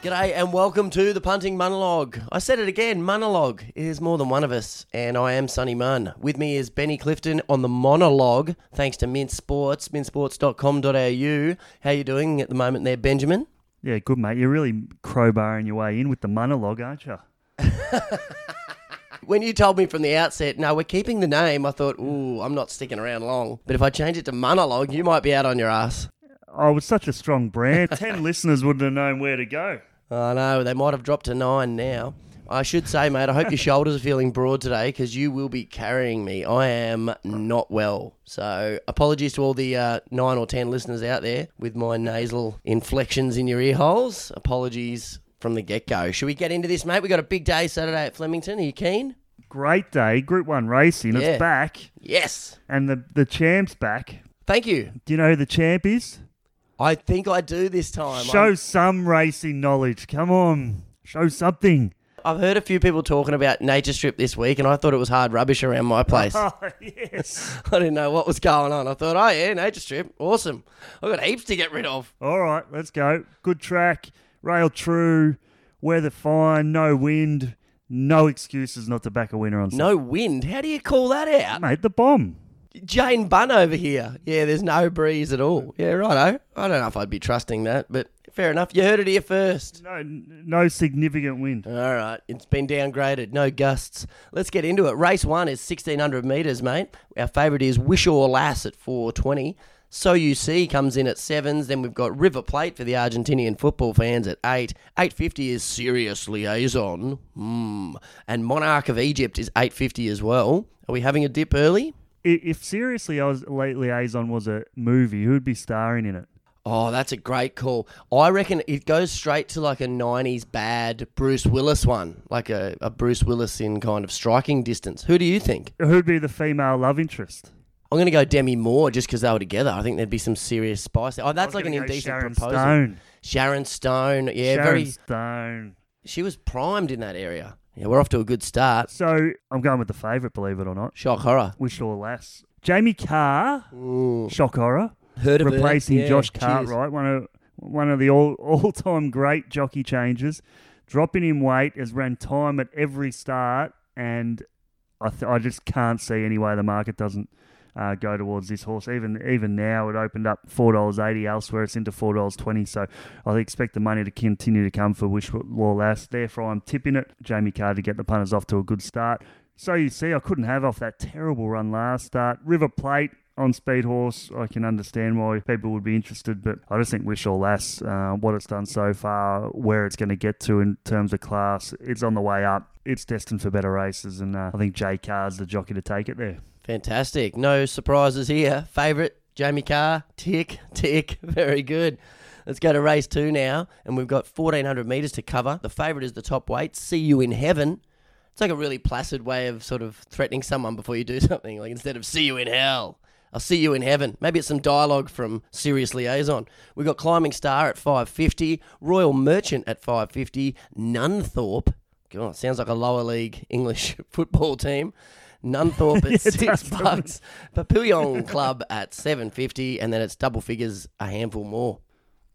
G'day and welcome to the punting monologue. I said it again, monologue. It is more than one of us, and I am Sunny Munn. With me is Benny Clifton on the monologue, thanks to Mint Sports, mintsports.com.au. How you doing at the moment there, Benjamin? Yeah, good mate. You're really crowbarring your way in with the monologue, aren't you? When you told me from the outset, no, we're keeping the name, I thought, ooh, I'm not sticking around long. But if I change it to monologue, you might be out on your ass. Oh, it's such a strong brand. Ten listeners wouldn't have known where to go. I know, they might have dropped to nine now. I should say, mate, I hope your shoulders are feeling broad today because you will be carrying me. I am not well. So, apologies to all the uh, nine or ten listeners out there with my nasal inflections in your ear holes. Apologies from the get go. Should we get into this, mate? we got a big day Saturday at Flemington. Are you keen? Great day. Group 1 racing. Yeah. It's back. Yes. And the, the champ's back. Thank you. Do you know who the champ is? I think I do this time. Show I'm- some racing knowledge. Come on. Show something. I've heard a few people talking about Nature Strip this week, and I thought it was hard rubbish around my place. Oh, yes. I didn't know what was going on. I thought, oh yeah, Nature Strip, awesome. I've got heaps to get rid of. All right, let's go. Good track. Rail true. Weather fine. No wind. No excuses not to back a winner on No wind. How do you call that out? Mate, the bomb. Jane Bunn over here. Yeah, there's no breeze at all. Yeah, righto. I don't know if I'd be trusting that, but fair enough. You heard it here first. No, no significant wind. All right, it's been downgraded. No gusts. Let's get into it. Race one is 1600 metres, mate. Our favourite is Wish Wishaw Lass at 420. So You See comes in at sevens. Then we've got River Plate for the Argentinian football fans at eight. 850 is Serious Liaison. Hmm. And Monarch of Egypt is 850 as well. Are we having a dip early? If seriously I was late liaison was a movie, who'd be starring in it? Oh, that's a great call. I reckon it goes straight to like a 90s bad Bruce Willis one, like a, a Bruce Willis in kind of striking distance. Who do you think? Who'd be the female love interest? I'm going to go Demi Moore just because they were together. I think there'd be some serious spice. there. Oh, that's like an indecent Sharon proposal. Stone. Sharon Stone. Yeah, Sharon very. Stone. She was primed in that area. Yeah, we're off to a good start. So I'm going with the favourite, believe it or not. Shock horror. Wishaw Lass. Jamie Kah, Ooh. shock horror, Heard of her. replacing Yeah, Josh cheers. Cartwright, one of one of the all all time great jockey changes. Dropping in weight has ran time at every start, and I th- I just can't see any way the market doesn't. Uh, go towards this horse. Even even now, it opened up four dollars eighty. Elsewhere, it's into four dollars twenty. So I expect the money to continue to come for Wishaw Lass. Therefore, I'm tipping it. Jamie Kah to get the punters off to a good start. So you see, I couldn't have off that terrible run last start. River Plate on Speed Horse, I can understand why people would be interested, but I just think Wishaw Lass, uh, what it's done so far, where it's going to get to in terms of class, it's on the way up. It's destined for better races, and uh, I think Jay Carr's the jockey to take it there. Fantastic. No surprises here. Favourite, Jamie Kah. Tick, tick. Very good. Let's go to race two now, and we've got 1,400 metres to cover. The favourite is the top weight. See you in heaven. It's like a really placid way of sort of threatening someone before you do something. Like instead of see you in hell, I'll see you in heaven. Maybe it's some dialogue from Serious Liaison. We've got Climbing Star at 550, Royal Merchant at 550, Nunthorpe. God, sounds like a lower league English football team. Nunthorpe at six does, doesn't it? bucks. Papillon Club at seven fifty, and then it's double figures a handful more.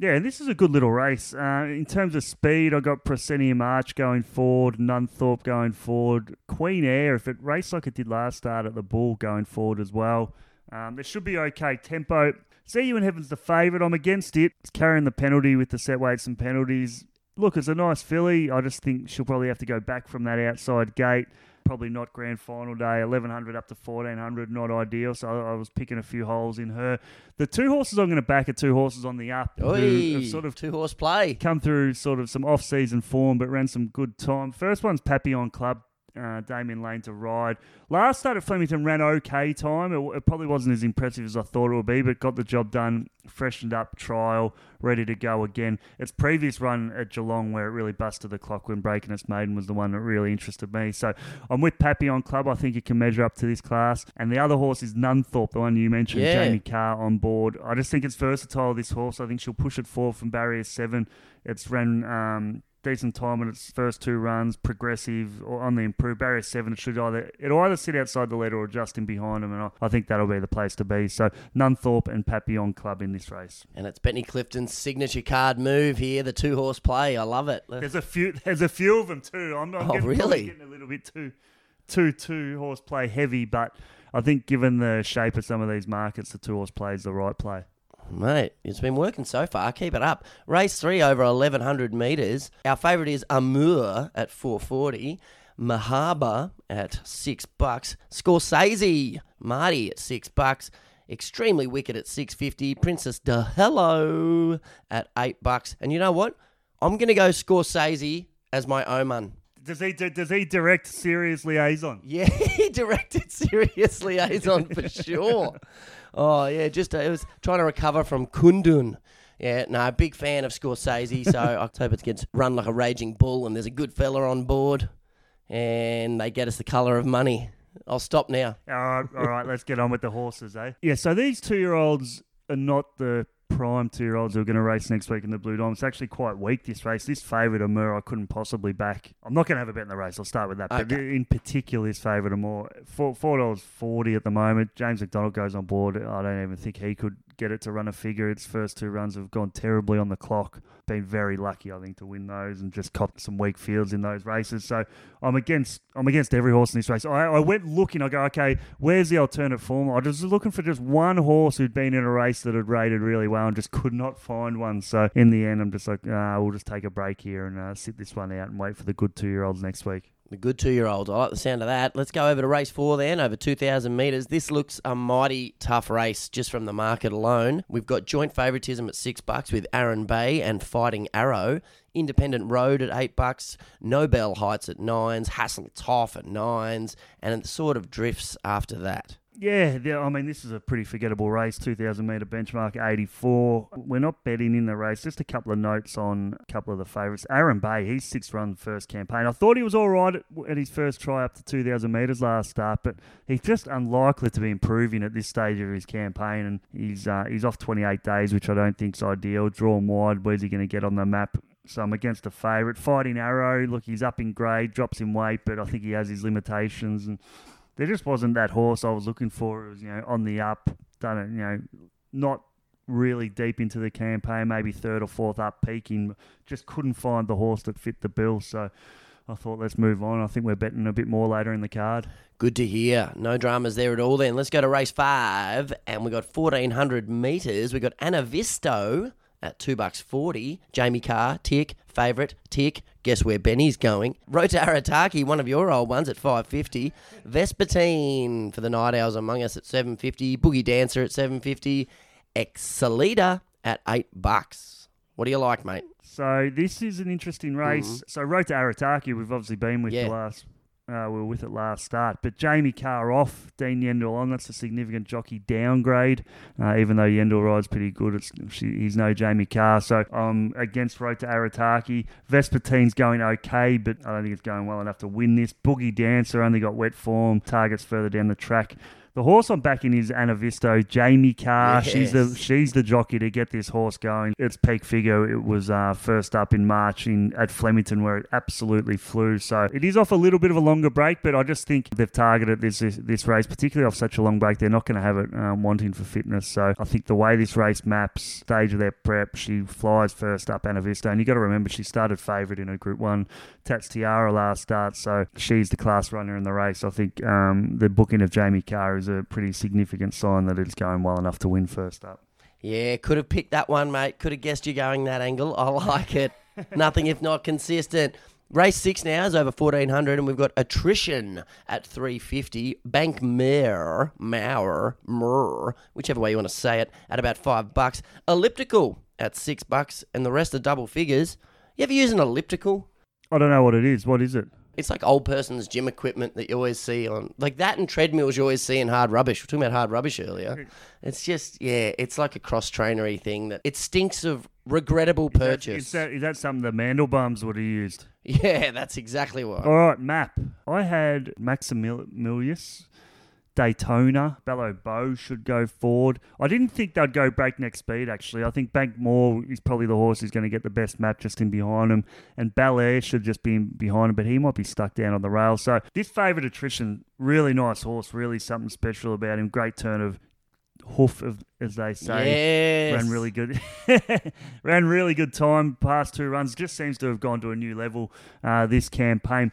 Yeah, this is a good little race. Uh, in terms of speed, I got Proscenium Arch going forward, Nunthorpe going forward, Queen Air, if it raced like it did last start at the Bull, going forward as well. Um, there should be okay tempo. See you in heaven's the favourite. I'm against it. It's carrying the penalty with the set weights and penalties. Look, it's a nice filly. I just think she'll probably have to go back from that outside gate. Probably not grand final day. 1100 up to 1400, not ideal. So I was picking a few holes in her. The two horses I'm going to back are two horses on the up who Oi, have sort of two horse play. come through sort of some off-season form, but ran some good time. First one's Papillon Club, uh, Damian Lane to ride. Last start at Flemington ran okay time. It, it probably wasn't as impressive as I thought it would be, but got the job done. Freshened up, trial, ready to go again. Its previous run at Geelong, where it really busted the clock when breaking its maiden, was the one that really interested me. So I'm with Papillon Club. I think it can measure up to this class. And the other horse is Nunthorpe, the one you mentioned, Yeah. Jamie Kah on board. I just think it's versatile. This horse, I think she'll push it forward from barrier seven. It's ran um, decent time in its first two runs, progressive or on the improve. Barrier seven, it should either it'll either sit outside the leader or just in behind him, and I, I think that'll be the place to be. So Nunthorpe and Papillon Club in this race. And it's Bentley Clifton's signature card move here, the two horse play. I love it. There's a few. There's a few of them too. I'm, I'm Oh, getting, really? getting a little bit too, too two horse play heavy, but I think given the shape of some of these markets, the two horse play is the right play. Mate, it's been working so far. Keep it up. Race three over 1,100 metres. Our favourite is Amur at 440. Mahaba at six bucks. Scorsese, Marty at six bucks. Extremely Wicked at 650. Princess De Hello at eight bucks. And you know what? I'm going to go Scorsese as my Oman. Does he does he direct serious liaison? Yeah, he directed Serious Liaison for sure. Oh yeah, just uh, it was trying to recover from Kundun. Yeah, no, big fan of Scorsese, so I hope it gets run like a raging bull, and there's a good fella on board, and they get us the colour of money. I'll stop now. All right, all right, let's get on with the horses, eh? Yeah, so these two year olds are not the prime two year olds who are going to race next week in the Blue Diamond. It's actually quite weak this race. This favourite Amur I couldn't possibly back. I'm not going to have a bet in the race. I'll start with that. But Okay. in particular, this favourite Amur, four four dollars forty at the moment. James McDonald goes on board. I don't even think he could get it to run a figure. Its first two runs have gone terribly on the clock. Been very lucky, I think, to win those and just copped some weak fields in those races. So I'm against I'm against every horse in this race. I, I went looking. I go, okay, where's the alternate form? I was looking for just one horse who'd been in a race that had rated really well and just could not find one. So in the end, I'm just like, ah, we'll just take a break here and uh, sit this one out and wait for the good two year olds next week. The good two year olds. I like the sound of that. Let's go over to race four then, over 2,000 metres. This looks a mighty tough race just from the market alone. We've got joint favouritism at six bucks with Aaron Bay and Fighting Arrow. Independent Road at eight bucks. Nobel Heights at nines. Hassel Toff at nines. And it sort of drifts after that. Yeah, yeah, I mean, this is a pretty forgettable race. 2,000 metre benchmark, 84. We're not betting in the race. Just a couple of notes on a couple of the favourites. Aaron Bay, he's six run first campaign. I thought he was all right at, his first try up to 2,000 metres last start, but he's just unlikely to be improving at this stage of his campaign. And he's uh, he's off 28 days, which I don't think's ideal. Drawn wide, where's he going to get on the map? So I'm against a favourite. Fighting Arrow, look, he's up in grade, drops in weight, but I think he has his limitations. And there just wasn't that horse I was looking for. It was, you know, on the up, done it, you know, not really deep into the campaign, maybe third or fourth up peaking. Just couldn't find the horse that fit the bill. So I thought, let's move on. I think we're betting a bit more later in the card. Good to hear. No dramas there at all then. Let's go to race five. And we got 1,400 metres. we got Anna Visto at two bucks forty. Jamie Kah, tick. Favourite, tick. Guess where Benny's going? Rota Arataki, one of your old ones at 550. Vespertine for the Night Owls Among Us at 750. Boogie Dancer at 750. Excelita at eight bucks. What do you like, mate? So this is an interesting race. So Rota Arataki, we've obviously been with Mm-hmm. Yeah. the last. Uh, we were with it last start, but Jamie Kah off, Dean Yendall on. That's a significant jockey downgrade. Uh, even though Yendall rides pretty good, she, he's no Jamie Kah. So I'm against Rota Arataki. Vespertine's going okay, but I don't think it's going well enough to win this. Boogie Dancer only got wet form. Targets further down the track. The horse I'm backing is Anna Visto, Jamie Kah. She's the she's the jockey to get this horse going. Its peak figure it was uh, first up in March in at Flemington where it absolutely flew. So it is off a little bit of a longer break, but I just think they've targeted this this, this race, particularly off such a long break. They're not going to have it um, wanting for fitness. So I think the way this race maps, stage of their prep, she flies first up Anna Visto, and you got to remember she started favourite in a Group One Tats Tiara last start, so she's the class runner in the race. I think um, the booking of Jamie Kah is a pretty significant sign that it's going well enough to win first up. Yeah, could have picked that one, mate. Could have guessed you going that angle. I like it. Nothing if not consistent. Race six now is over 1400, and we've got attrition at 350. Bank Mare, Mauer, Mur, whichever way you want to say it, at about five bucks. Elliptical at six bucks, and the rest are double figures. You ever use an elliptical? I don't know what it is. What is it? It's like old person's gym equipment that you always see on, like that and treadmills you always see in hard rubbish. We are talking about hard rubbish earlier. It's just, yeah, it's like a cross trainery thing that it stinks of regrettable purchase. Is that, is that something the Mandelbaums would have used? yeah, that's exactly what. All right, map. I had Maximilius Daytona. Bello Bow should go forward. I didn't think they'd go breakneck speed, actually. I think Bank Moore is probably the horse who's going to get the best map just in behind him. And Bel Air should just be in behind him, but he might be stuck down on the rail. So this favourite attrition, really nice horse, really something special about him. Great turn of hoof, of, as they say. Yes. Ran really good. ran really good time. Past two runs. Just seems to have gone to a new level uh, this campaign.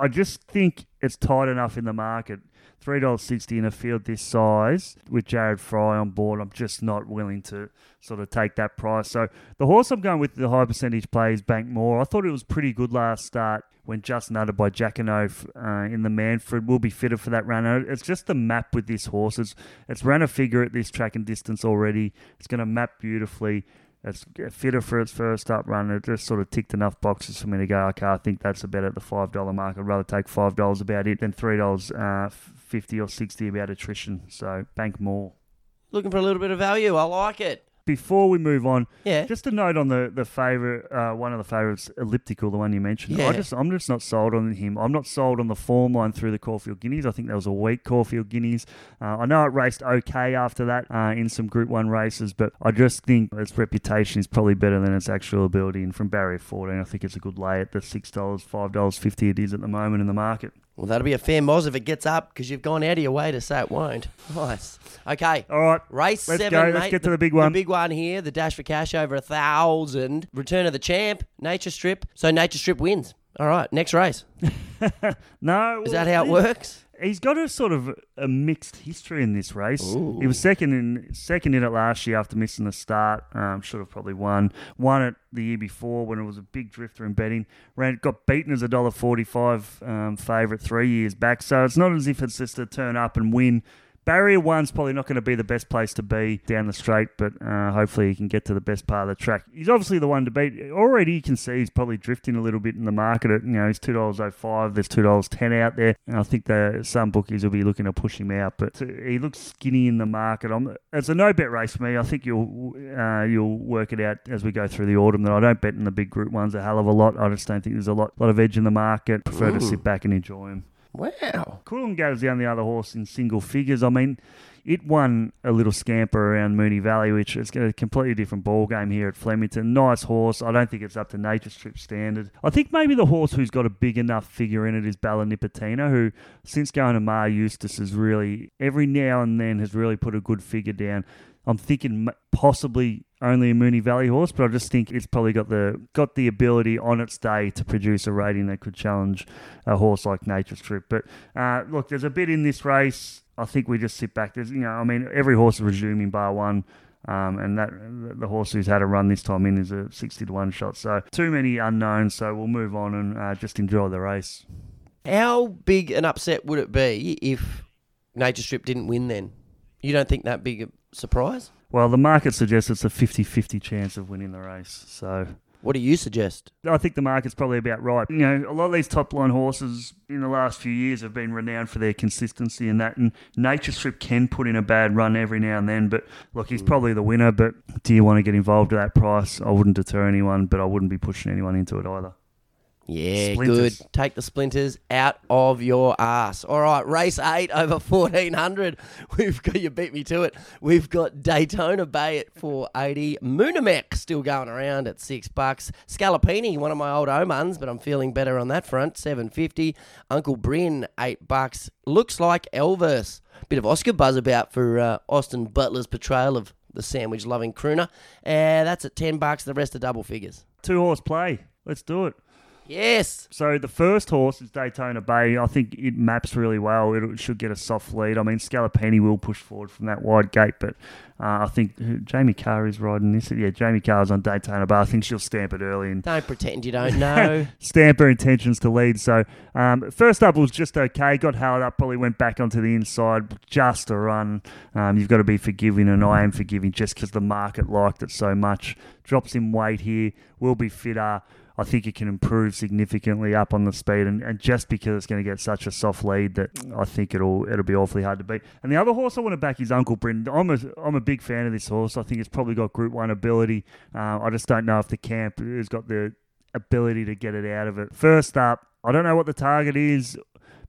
I just think it's tight enough in the market. Three dollars sixty in a field this size with Jared Fry on board. I'm just not willing to sort of take that price. So the horse I'm going with the high percentage play is Bank More. I thought it was pretty good last start when just nutted by Jacquinot uh, in the Manfred. Will be fitted for that run. It's just the map with this horse. It's, it's ran a figure at this track and distance already. It's going to map beautifully. It's fitter for its first up run. It just sort of ticked enough boxes for me to go, okay, I think that's about at the $5 mark. I'd rather take $5 about it than $3 uh, 50 or 60 about attrition. So bank more. Looking for a little bit of value. I like it. Before we move on, Yeah. just a note on the the favorite, uh, one of the favorites, elliptical, the one you mentioned. Yeah. I just, I'm just not sold on him. I'm not sold on the form line through the Caulfield Guineas. I think that was a weak Caulfield Guineas. Uh, I know it raced okay after that uh, in some Group One races, but I just think its reputation is probably better than its actual ability. And from barrier 14, I think it's a good lay at the six dollars, five dollars fifty it is at the moment in the market. Well, that'll be a fair moz if it gets up because you've gone out of your way to say it won't. Nice. Okay. All right, Race Let's seven, go. mate. Let's get to the big one. The big one here, the dash for cash over a thousand. Return of the champ, Nature Strip. So Nature Strip wins. All right, next race. no, Is that how it works? He's got a sort of a mixed history in this race. Ooh. He was second in second in it last year after missing the start. Um, should have probably won. Won it the year before when it was a big drifter in betting. Ran got beaten as a dollar forty five um, favourite three years back. So it's not as if it's just a turn up and win. Barrier one's probably not going to be the best place to be down the straight, but uh, hopefully he can get to the best part of the track. He's obviously the one to beat. Already you can see he's probably drifting a little bit in the market. At you know he's two dollars oh five. There's two dollars ten out there, and I think the some bookies will be looking to push him out. But he looks skinny in the market. I'm, it's a no bet race for me. I think you'll uh, you'll work it out as we go through the autumn. That I don't bet in the big group ones a hell of a lot. I just don't think there's a lot lot of edge in the market. Prefer to sit back and enjoy him. Wow. Goes down the other horse in single figures. I mean, it won a little scamper around Moonee Valley, which is a completely different ball game here at Flemington. Nice horse. I don't think it's up to Nature Strip standard. I think maybe the horse who's got a big enough figure in it is Bella Nipotina, who since going to Maher Eustace has really every now and then has really put a good figure down. I'm thinking possibly only a Moonee Valley horse, but I just think it's probably got the got the ability on its day to produce a rating that could challenge a horse like Nature Strip. But uh, look, there's a bit in this race. I think we just sit back. There's you know, I mean, every horse is resuming bar one. Um, and that the horse who's had a run this time in is a 60 to 1 shot. So, too many unknowns. So, we'll move on and uh, just enjoy the race. How big an upset would it be if Nature Strip didn't win then? You don't think that big surprise? Well, the market suggests it's a 50 50 chance of winning the race. So, What do you suggest? I think the market's probably about right. You know, a lot of these top line horses in the last few years have been renowned for their consistency and that. And Nature Strip can put in a bad run every now and then. But look, he's hmm. probably the winner. But do you want to get involved at that price? I wouldn't deter anyone, but I wouldn't be pushing anyone into it either. Yeah, Splinters. good. Take the splinters out of your ass. All right, race eight over fourteen hundred. We've got you beat me to it. We've got Daytona Bay at four eighty. Moonamek still going around at six bucks. Scalapini, one of my old omans, but I'm feeling better on that front. Seven fifty. Uncle Bryn eight bucks. Looks like Elvis. Bit of Oscar buzz about for uh, Austin Butler's portrayal of the sandwich loving crooner. And that's at ten bucks. The rest are double figures. Two horse play. Let's do it. Yes. So the first horse is Daytona Bay. I think it maps really well. It should get a soft lead. I mean, Scalapini will push forward from that wide gate, but uh, I think Jamie Kah is riding this. Yeah, Jamie Kah's on Daytona Bay. I think she'll stamp it early and Don't pretend you don't know. stamp her intentions to lead. So um, first up was just okay. Got held up. Probably went back onto the inside. Just a run. Um, you've got to be forgiving, and I am forgiving just because the market liked it so much. Drops in weight here. Will be fitter. I think it can improve significantly up on the speed, and, and just because it's going to get such a soft lead that I think it'll it'll be awfully hard to beat. And the other horse I want to back is Uncle Bryn. I'm a I'm a big fan of this horse. I think it's probably got Group One ability. Uh, I just don't know if the camp has got the ability to get it out of it. First up, I don't know what the target is,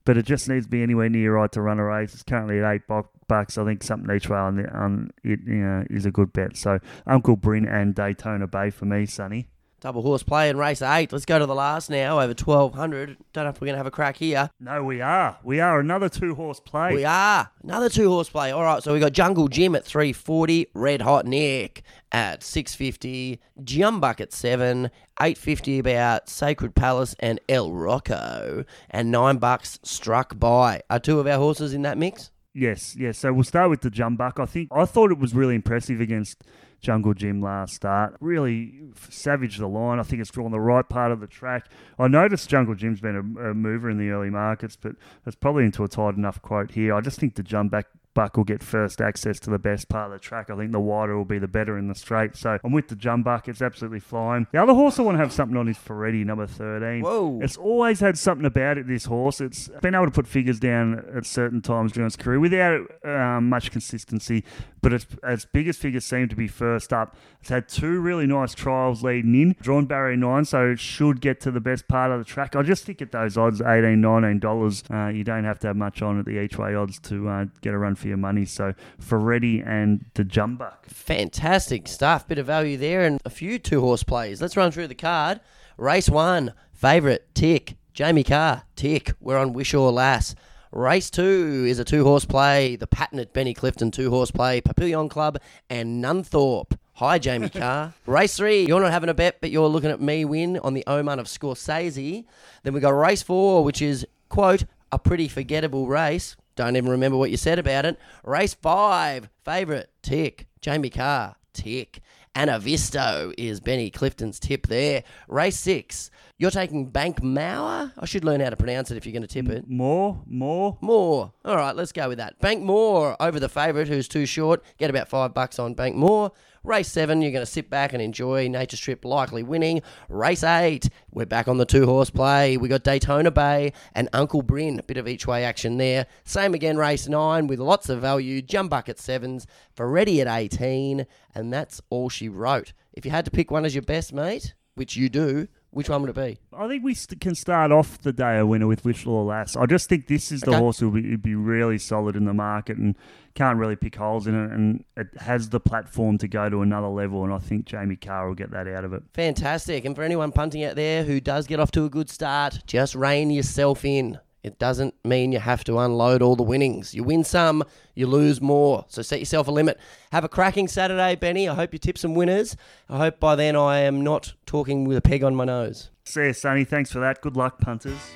but it just needs to be anywhere near right to run a race. It's currently at eight bu- bucks. I think something each way on, the, on it you know, is a good bet. So Uncle Bryn and Daytona Bay for me, Sunny. Double horse play in race eight. Let's go to the last now, over 1200. Don't know if we're going to have a crack here. No, we are. We are another two horse play. We are. Another two horse play. All right, so we got Jungle Jim at 340, Red Hot Nick at 650, Jumbuck at 7, 850 about Sacred Palace and El Rocco, and 9 bucks struck by. Are two of our horses in that mix? Yes, yes. So we'll start with the Jumbuck. I think I thought it was really impressive against Jungle Jim last start. Really savaged the line. I think it's drawn the right part of the track. I noticed Jungle Jim's been a, a mover in the early markets, but it's probably into a tight enough quote here. I just think the Jumbuck Buck will get first access to the best part of the track. I think the wider will be the better in the straight. So I'm with the Jumbuck. It's absolutely flying. The other horse I want to have something on is Ferretti, number 13. Whoa. It's always had something about it, this horse. It's been able to put figures down at certain times during its career without um, much consistency, but its, its biggest figures seem to be first up. It's had two really nice trials leading in, drawn barrier 9, so it should get to the best part of the track. I just think at those odds, $18, $19, uh, you don't have to have much on at the each way odds to uh, get a run for your money. So Ferretti and the Jumbuck. Fantastic stuff. Bit of value there and a few two horse plays. Let's run through the card. Race one, favourite, Tick. Jamie Kah, Tick. We're on Wishaw Lass. Race two is a two horse play. The at Benny Clifton two horse play. Papillon Club and Nunthorpe. Hi, Jamie Carr. race three, you're not having a bet, but you're looking at me win on the Oman of Scorsese. Then we got race four, which is, quote, a pretty forgettable race. Don't even remember what you said about it. Race five, favourite, tick. Jamie Kah, tick. Anna Visto is Benny Clifton's tip there. Race six, you're taking Bank Mauer? I should learn how to pronounce it if you're going to tip it. More, more. More. All right, let's go with that. Bank More over the favourite, who's too short. Get about five bucks on Bank More. Race seven, you're going to sit back and enjoy Nature Strip likely winning. Race eight, we're back on the two horse play. We got Daytona Bay and Uncle Bryn, a bit of each way action there. Same again, race nine with lots of value. Jumbuck at sevens, Ferretti at 18, and that's all she wrote. If you had to pick one as your best, mate, which you do, which one would it be? I think we st- can start off the day a winner with Wishaw Lass. I just think this is the Okay. horse who will be, be really solid in the market and can't really pick holes in it, and it has the platform to go to another level. And I think Jamie Kah will get that out of it. Fantastic. And for anyone punting out there who does get off to a good start, just rein yourself in. It doesn't mean you have to unload all the winnings. You win some, you lose more. So set yourself a limit. Have a cracking Saturday, Benny. I hope you tip some winners. I hope by then I am not talking with a peg on my nose. See you, Sunny. Thanks for that. Good luck, punters.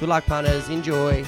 Good luck, punters. Enjoy.